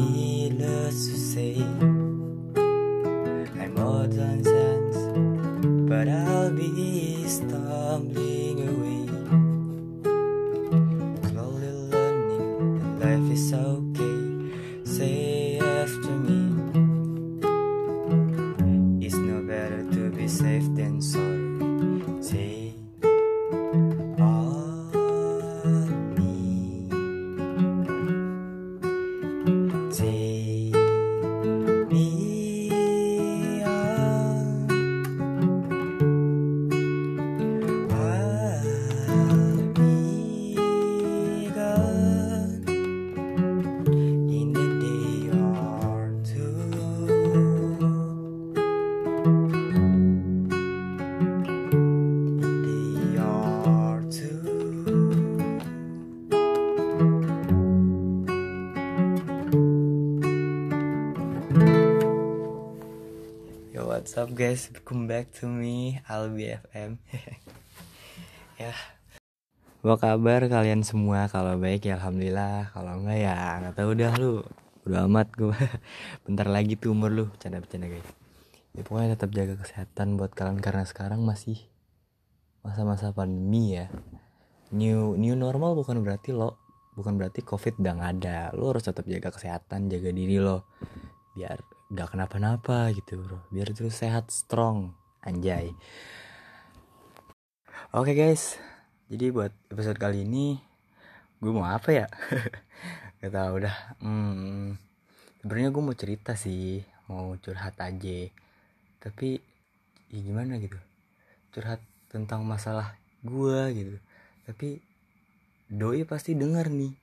Needless to say, I'm more than sense, but I'll be stumbling. What's up guys, welcome back to me, Albi FM Ya, apa kabar kalian semua? Kalau baik ya Alhamdulillah, kalau enggak ya nggak tahu dah lu. Udah amat gue, bentar lagi tuh umur lu, bercanda-bercanda guys. Ya pokoknya tetap jaga kesehatan buat kalian karena sekarang masih masa-masa pandemi ya. New new normal bukan berarti lo bukan berarti covid udah gak ada. Lo harus tetap jaga kesehatan jaga diri lo. Biar gak kenapa-napa gitu bro. Biar terus sehat strong anjay. Oke okay, guys. Jadi buat episode kali ini gue mau apa ya? Gak tau udah hmm, sebenarnya gue mau cerita sih. Mau curhat aja. Tapi ya gimana gitu? Curhat tentang masalah gue gitu. Tapi doi pasti denger nih.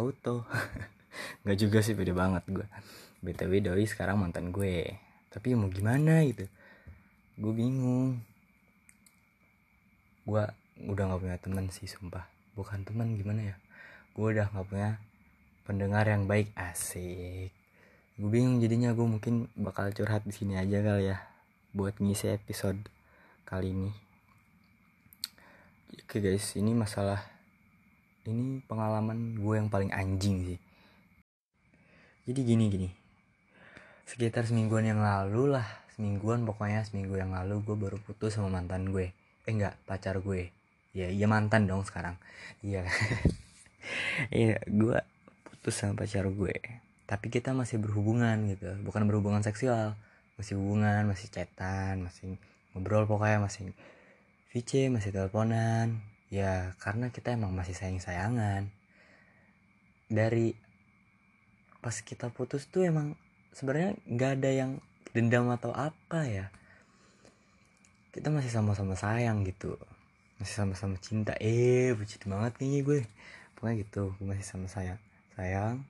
Auto. Nggak juga sih beda banget gue btw doi sekarang mantan gue. Tapi mau gimana gitu? Gue bingung. Gue udah nggak punya teman sih sumpah. Bukan teman gimana ya? Gue udah nggak punya pendengar yang baik. Asik. Gue bingung jadinya. Gue mungkin bakal curhat di sini aja kali ya buat ngisi episode kali ini. Oke guys. Ini masalah ini pengalaman gue yang paling anjing sih. Jadi gini gini sekitar semingguan yang lalu lah semingguan pokoknya seminggu yang lalu gue baru putus sama mantan gue. Eh enggak pacar gue. Ya iya mantan dong sekarang. Iya iya gue putus sama pacar gue. Tapi kita masih berhubungan gitu. Bukan berhubungan seksual. Masih hubungan masih chatan masih ngobrol pokoknya masih VC masih teleponan. Ya karena kita emang masih sayang sayangan dari pas kita putus tuh emang sebenarnya nggak ada yang dendam atau apa ya. Kita masih sama-sama sayang gitu. Masih sama-sama cinta. Eh bucin banget nih gue. Pokoknya gitu gue masih sama sayang sayang.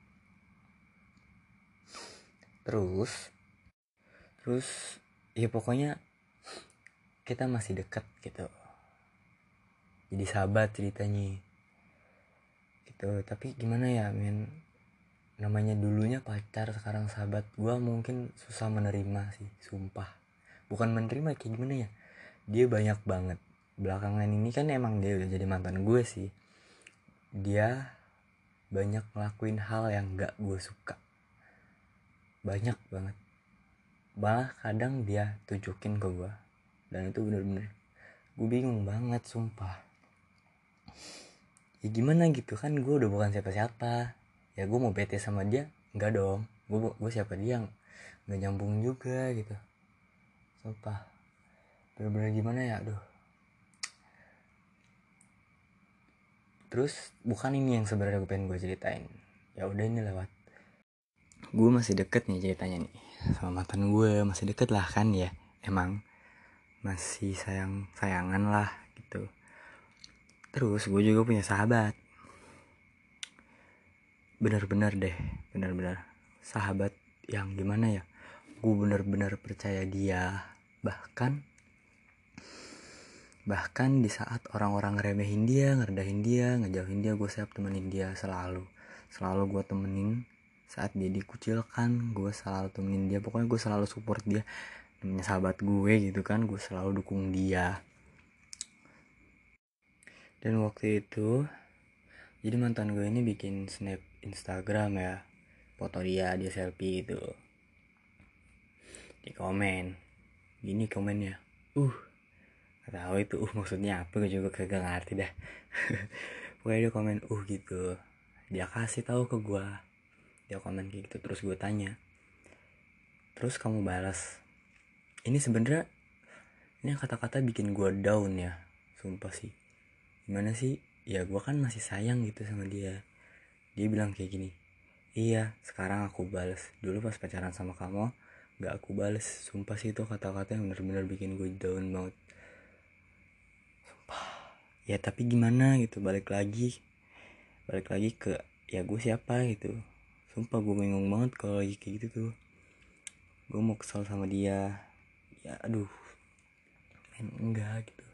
Terus terus ya pokoknya kita masih deket gitu. Jadi sahabat ceritanya. Gitu tapi gimana ya men namanya dulunya pacar sekarang sahabat. Gue mungkin susah menerima sih sumpah. Bukan menerima kayak gimana ya? Dia banyak banget. Belakangan ini kan emang dia udah jadi mantan gue sih. Dia banyak ngelakuin hal yang gak gue suka. Banyak banget. Malah kadang dia tunjukin ke gue dan itu bener-bener gue bingung banget sumpah. Ya gimana gitu? Kan gue udah bukan siapa-siapa ya gue mau bete sama dia? Enggak dong. Gue gue siapa dia nggak nyambung juga gitu. Sumpah. Bener-bener gimana ya? Aduh. Terus bukan ini yang sebenarnya gue pengen gue ceritain. Ya udah ini lewat. Gue masih deket nih ceritanya nih sama mantan gue masih deket lah kan ya emang. Masih sayang sayangan lah gitu. Terus gue juga punya sahabat bener-bener deh bener-bener sahabat yang gimana ya? Gue bener-bener percaya dia. Bahkan bahkan di saat orang-orang remehin dia ngerendahin dia ngejauhin dia gue siap temenin dia selalu. Selalu gue temenin saat dia dikucilkan gue selalu temenin dia. Pokoknya gue selalu support dia. Namanya sahabat gue gitu kan gue selalu dukung dia. Dan waktu itu jadi mantan gue ini bikin snap Instagram ya. Foto dia dia selfie gitu. Di komen. Gini komennya. Uh gak tahu itu uh maksudnya apa gue juga kagak ngerti dah. Pokoknya dia komen uh gitu. Dia kasih tahu ke gue dia komen gitu terus gue tanya. Terus kamu balas. Ini sebenarnya ini kata-kata bikin gue down ya. Sumpah sih. Gimana sih? Ya gue kan masih sayang gitu sama dia dia bilang kayak gini iya sekarang aku balas dulu pas pacaran sama kamu gak aku balas sumpah sih itu kata-kata yang bener-bener bikin gue down banget. Sumpah. Ya tapi gimana gitu balik lagi. Balik lagi ke ya gue siapa? gitu. Sumpah gue bingung banget kalau lagi kayak gitu tuh. Gue mau kesel sama dia. Ya aduh. Main enggak gitu.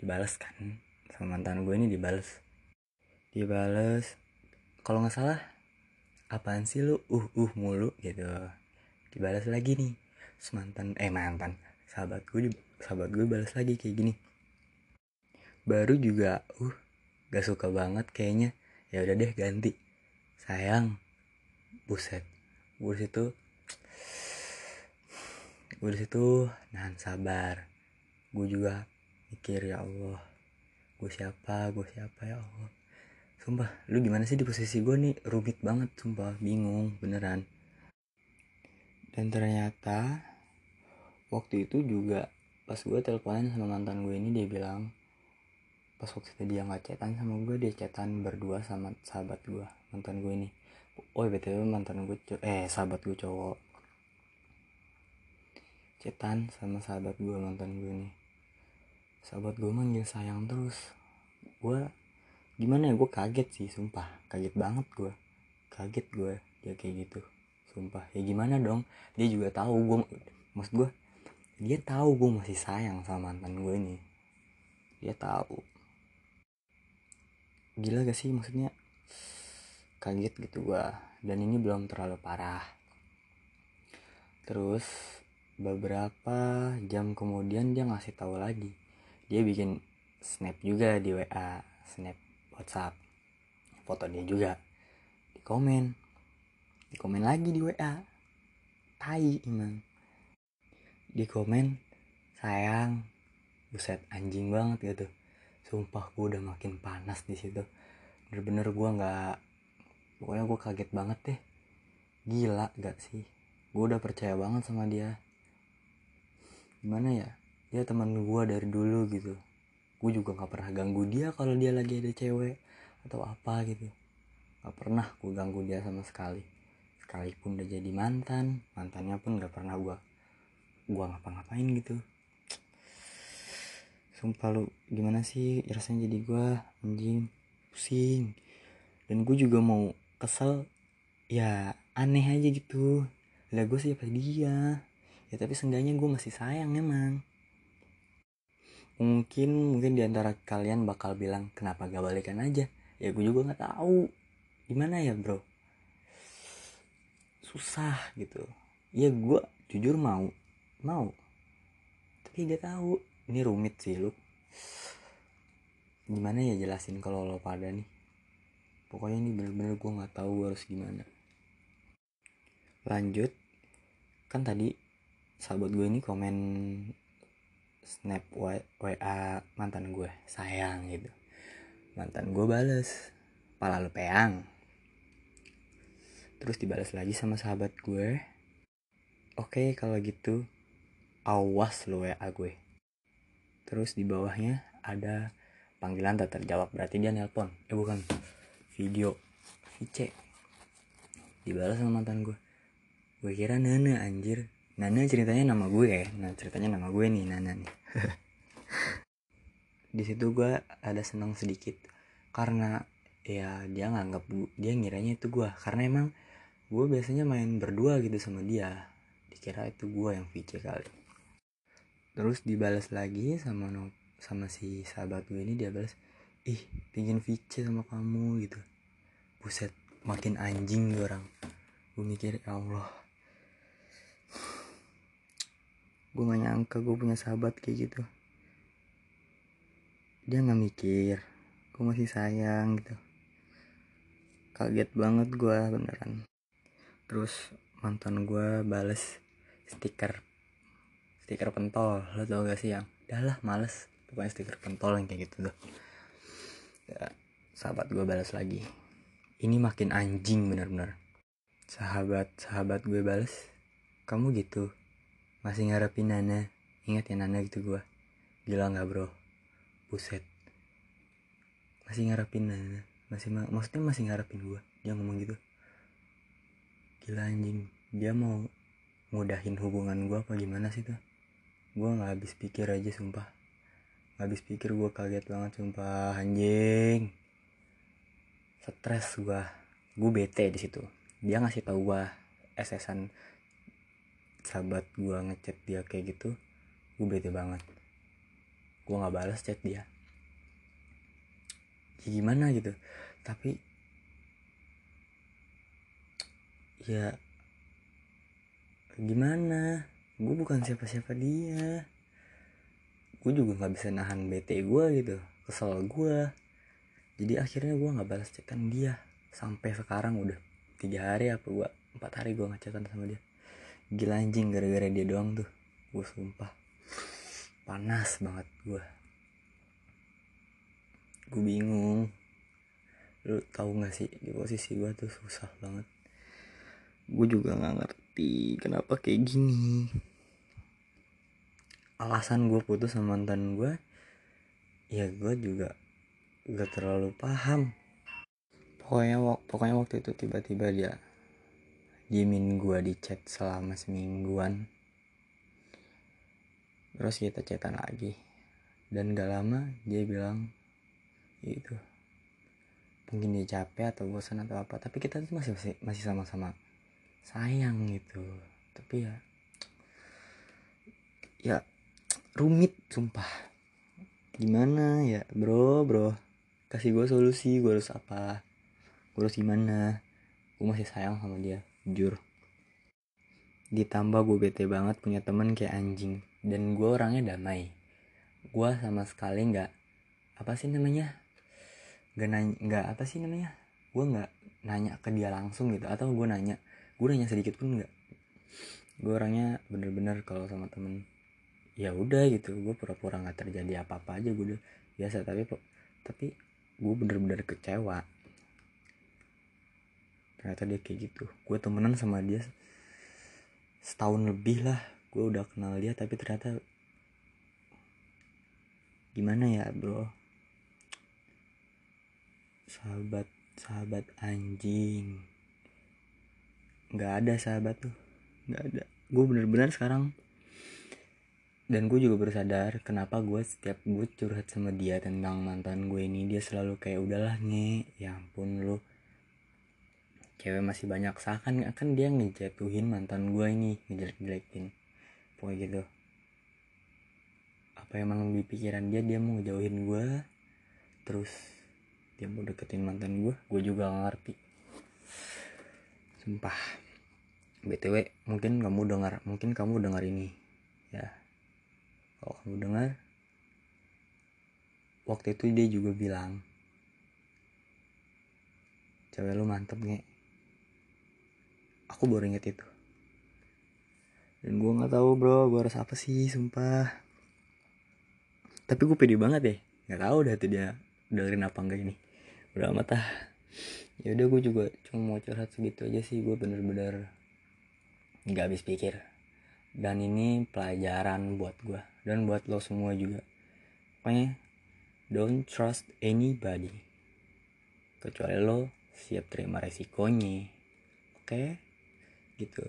Dibalas kan sama mantan gue ini dibalas dibalas kalau nggak salah apaan sih lu? Uh uh mulu gitu. Dibalas lagi nih. Semantan eh mantan. Sahabat gue sahabat gue balas lagi kayak gini. Baru juga uh gak suka banget kayaknya. Ya udah deh ganti. Sayang. Buset. Gue situ gue situ nahan sabar. Gue juga mikir ya Allah gue siapa? Gue siapa ya Allah sumpah lu gimana sih di posisi gue nih rumit banget sumpah. Bingung beneran. Dan ternyata waktu itu juga pas gue teleponan sama mantan gue ini dia bilang pas waktu itu dia nggak cetan sama gue dia cetan berdua sama sahabat gue mantan gue ini. Oh btw mantan gue eh sahabat gue cowok. Cetan sama sahabat gue mantan gue ini. Sahabat gue manggil sayang terus. Gue gimana ya gue kaget sih sumpah. Kaget banget gue kaget gue dia kayak gitu sumpah. Ya gimana dong? Dia juga tahu gue maksud gue dia tahu gue masih sayang sama mantan gue ini. Dia tahu. Gila gak sih maksudnya? Kaget gitu gua. Dan ini belum terlalu parah. Terus beberapa jam kemudian dia ngasih tahu lagi. Dia bikin snap juga di WA snap WhatsApp. Foto dia juga. Di komen. Di komen lagi di WA tai emang. Di komen sayang. Buset anjing banget gitu. Sumpah gue udah makin panas di situ. Bener-bener gue nggak pokoknya gue kaget banget deh. Gila gak sih? Gue udah percaya banget sama dia. Gimana ya? Dia teman gue dari dulu gitu gue juga nggak pernah ganggu dia kalau dia lagi ada cewek atau apa gitu. Nggak pernah gue ganggu dia sama sekali. Sekalipun udah jadi mantan mantannya pun nggak pernah gue gue ngapa-ngapain gitu. Sumpah lu gimana sih rasanya jadi gue anjing pusing. Dan gue juga mau kesel ya aneh aja gitu. Lah gue siapa dia? Ya tapi seenggaknya gue masih sayang emang mungkin mungkin di antara kalian bakal bilang kenapa gak balikan aja? Ya gue juga nggak tahu. Gimana ya bro? Susah gitu. Ya gue jujur mau mau. Tapi gak tahu. Ini rumit sih lu. Gimana ya jelasin kalau lo pada nih? Pokoknya ini bener-bener gue nggak tahu harus gimana. Lanjut. Kan tadi sahabat gue ini komen snap WA mantan gue sayang gitu. Mantan gue bales pala lu peang. Terus dibalas lagi sama sahabat gue. Oke kalau gitu awas lo WA gue. Terus di bawahnya ada panggilan tak terjawab berarti dia nelpon. Eh bukan video VC dibalas sama mantan gue. Gue kira Nana anjir Nana ceritanya nama gue ya. Nah ceritanya nama gue nih Nana nih. Di situ gue ada senang sedikit. Karena ya dia nganggap dia ngiranya itu gue. Karena emang gue biasanya main berdua gitu sama dia. Dikira itu gue yang VC kali. Terus dibalas lagi sama no, sama si sahabat gue ini dia balas ih pingin VC sama kamu gitu. Buset makin anjing gue orang. Gue mikir ya Allah gue gak nyangka gue punya sahabat kayak gitu. Dia nggak mikir. Gue masih sayang gitu. Kaget banget gue beneran. Terus mantan gue bales stiker stiker pentol. Lo tau gak sih yang dah lah males. Pokoknya stiker pentol yang kayak gitu tuh. Ya, sahabat gue balas lagi. Ini makin anjing bener-bener. Sahabat sahabat gue balas kamu gitu masih ngarepin Nana. Ingat ya Nana gitu gue gila nggak bro. Buset. Masih ngarepin Nana. Masih maksudnya masih ngarepin gue dia ngomong gitu. Gila anjing. Dia mau mudahin hubungan gue apa gimana sih tuh? Gue nggak habis pikir aja sumpah. Nggak habis pikir gue kaget banget sumpah. Anjing. Stres gue gue bete di situ. Dia ngasih tau gue esesan sahabat gue ngechat dia kayak gitu gue bete banget. Gue nggak balas chat dia. Ya gimana gitu tapi ya gimana? Gue bukan siapa-siapa dia. Gue juga nggak bisa nahan bete gue gitu kesel gue jadi akhirnya gue nggak balas chatan dia. Sampai sekarang udah tiga hari apa gue empat hari gue ngecatan sama dia gila anjing gara-gara dia doang tuh. Gue sumpah. Panas banget gue gue bingung. Lu tahu gak sih di posisi gue tuh susah banget. Gue juga nggak ngerti kenapa kayak gini. Alasan gue putus sama mantan gue ya gue juga gak terlalu paham. Pokoknya pokoknya waktu itu tiba-tiba dia diemin gue di chat selama semingguan. Terus kita chatan lagi. Dan gak lama dia bilang ya itu mungkin dia capek atau bosan atau apa tapi kita tuh masih masih masih sama-sama sayang gitu. Tapi ya ya rumit sumpah. Gimana ya bro bro? Kasih gue solusi gue harus apa? Gue harus gimana gue masih sayang sama dia jujur. Ditambah gue bete banget punya temen kayak anjing dan gue orangnya damai. Gue sama sekali nggak apa sih namanya nggak nanya nggak apa sih namanya gue nggak nanya ke dia langsung gitu atau gue nanya gue nanya sedikit pun nggak. Gue orangnya bener-bener kalau sama temen ya udah gitu gue pura-pura nggak terjadi apa-apa aja gue udah biasa tapi tapi gue bener-bener kecewa ternyata dia kayak gitu. Gue temenan sama dia setahun lebih lah. Gue udah kenal dia tapi ternyata gimana ya bro? Sahabat sahabat anjing. Nggak ada sahabat tuh. Nggak ada. Gue bener-bener sekarang dan gue juga bersadar kenapa gue setiap gue curhat sama dia tentang mantan gue ini dia selalu kayak udahlah nih ya ampun lu cewek masih banyak seakan akan dia ngejatuhin mantan gue ini ngejelek-jelekin. Pokoknya gitu. Apa emang di pikiran dia dia mau ngejauhin gue terus dia mau deketin mantan gue gue juga gak ngerti. Sumpah. Btw mungkin kamu dengar mungkin kamu dengar ini. Ya. Kalau kamu dengar waktu itu dia juga bilang cewek lu mantep nih aku baru inget itu. Dan gue nggak tahu bro gue harus apa sih sumpah. Tapi gue pede banget deh nggak tahu dah tuh dia dengerin apa enggak ini. Udah amat ah. Ya udah gue juga cuma mau curhat segitu aja sih. Gue bener-bener nggak habis pikir. Dan ini pelajaran buat gue dan buat lo semua juga. Pokoknya don't trust anybody. Kecuali lo siap terima resikonya. Oke? okay? Gitu.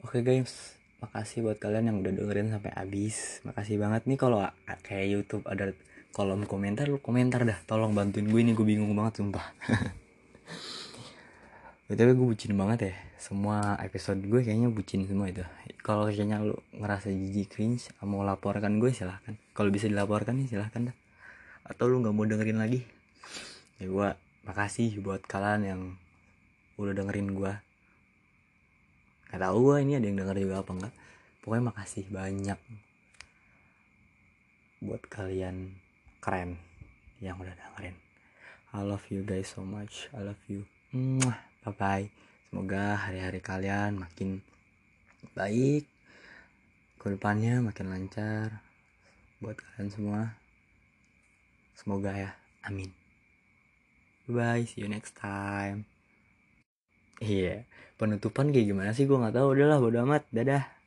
Oke guys. Makasih buat kalian yang udah dengerin sampai habis. Makasih banget nih kalau kayak YouTube ada kolom komentar. Lu komentar dah. Tolong bantuin gue ini gue bingung banget sumpah. Tapi gue bucin banget ya. Semua episode gue kayaknya bucin semua itu. Kalau kayaknya lu ngerasa jijik cringe Mau laporkan gue silahkan. Kalau bisa dilaporkan nih silahkan dah. Atau lu gak mau dengerin lagi? Ya gue makasih buat kalian yang Udah dengerin gue Gak tau gue ini ada yang denger juga apa enggak. Pokoknya makasih banyak Buat kalian keren Yang udah dengerin. I love you guys so much. I love you. Bye bye semoga hari-hari kalian makin baik. Ke depannya makin lancar buat kalian semua. Semoga ya. Amin. Bye see you next time iya. Penutupan kayak gimana sih? Gue nggak tahu. Udahlah bodo amat. Dadah